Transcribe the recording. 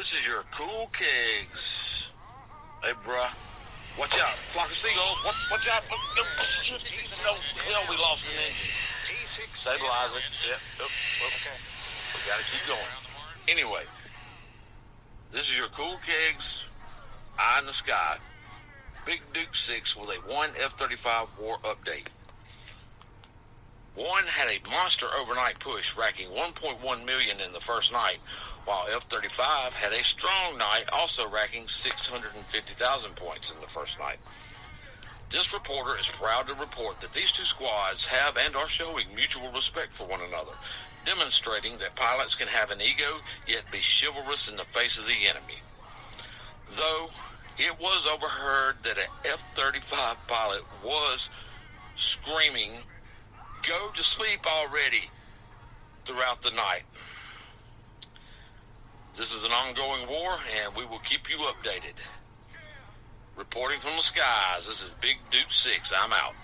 This is your cool kegs. Hey, bruh. Watch out. Flock of seagulls. Watch, watch out. No, hell, we lost an engine. Stabilize it. Yep. Yep. Okay. We gotta keep going. Anyway, this is your cool kegs. Eye in the sky. Big Duke 6 with a 1 F-35 war update. Had a monster overnight push, racking 1.1 million in the first night, while F-35 had a strong night, also racking 650,000 points in the first night. This reporter is proud to report that these two squads have and are showing mutual respect for one another, demonstrating that pilots can have an ego yet be chivalrous in the face of the enemy. Though it was overheard that an F-35 pilot was screaming, go to sleep already throughout the night. This is an ongoing war, and we will keep you updated. Reporting from the skies, this is Big Duke 6. I'm out.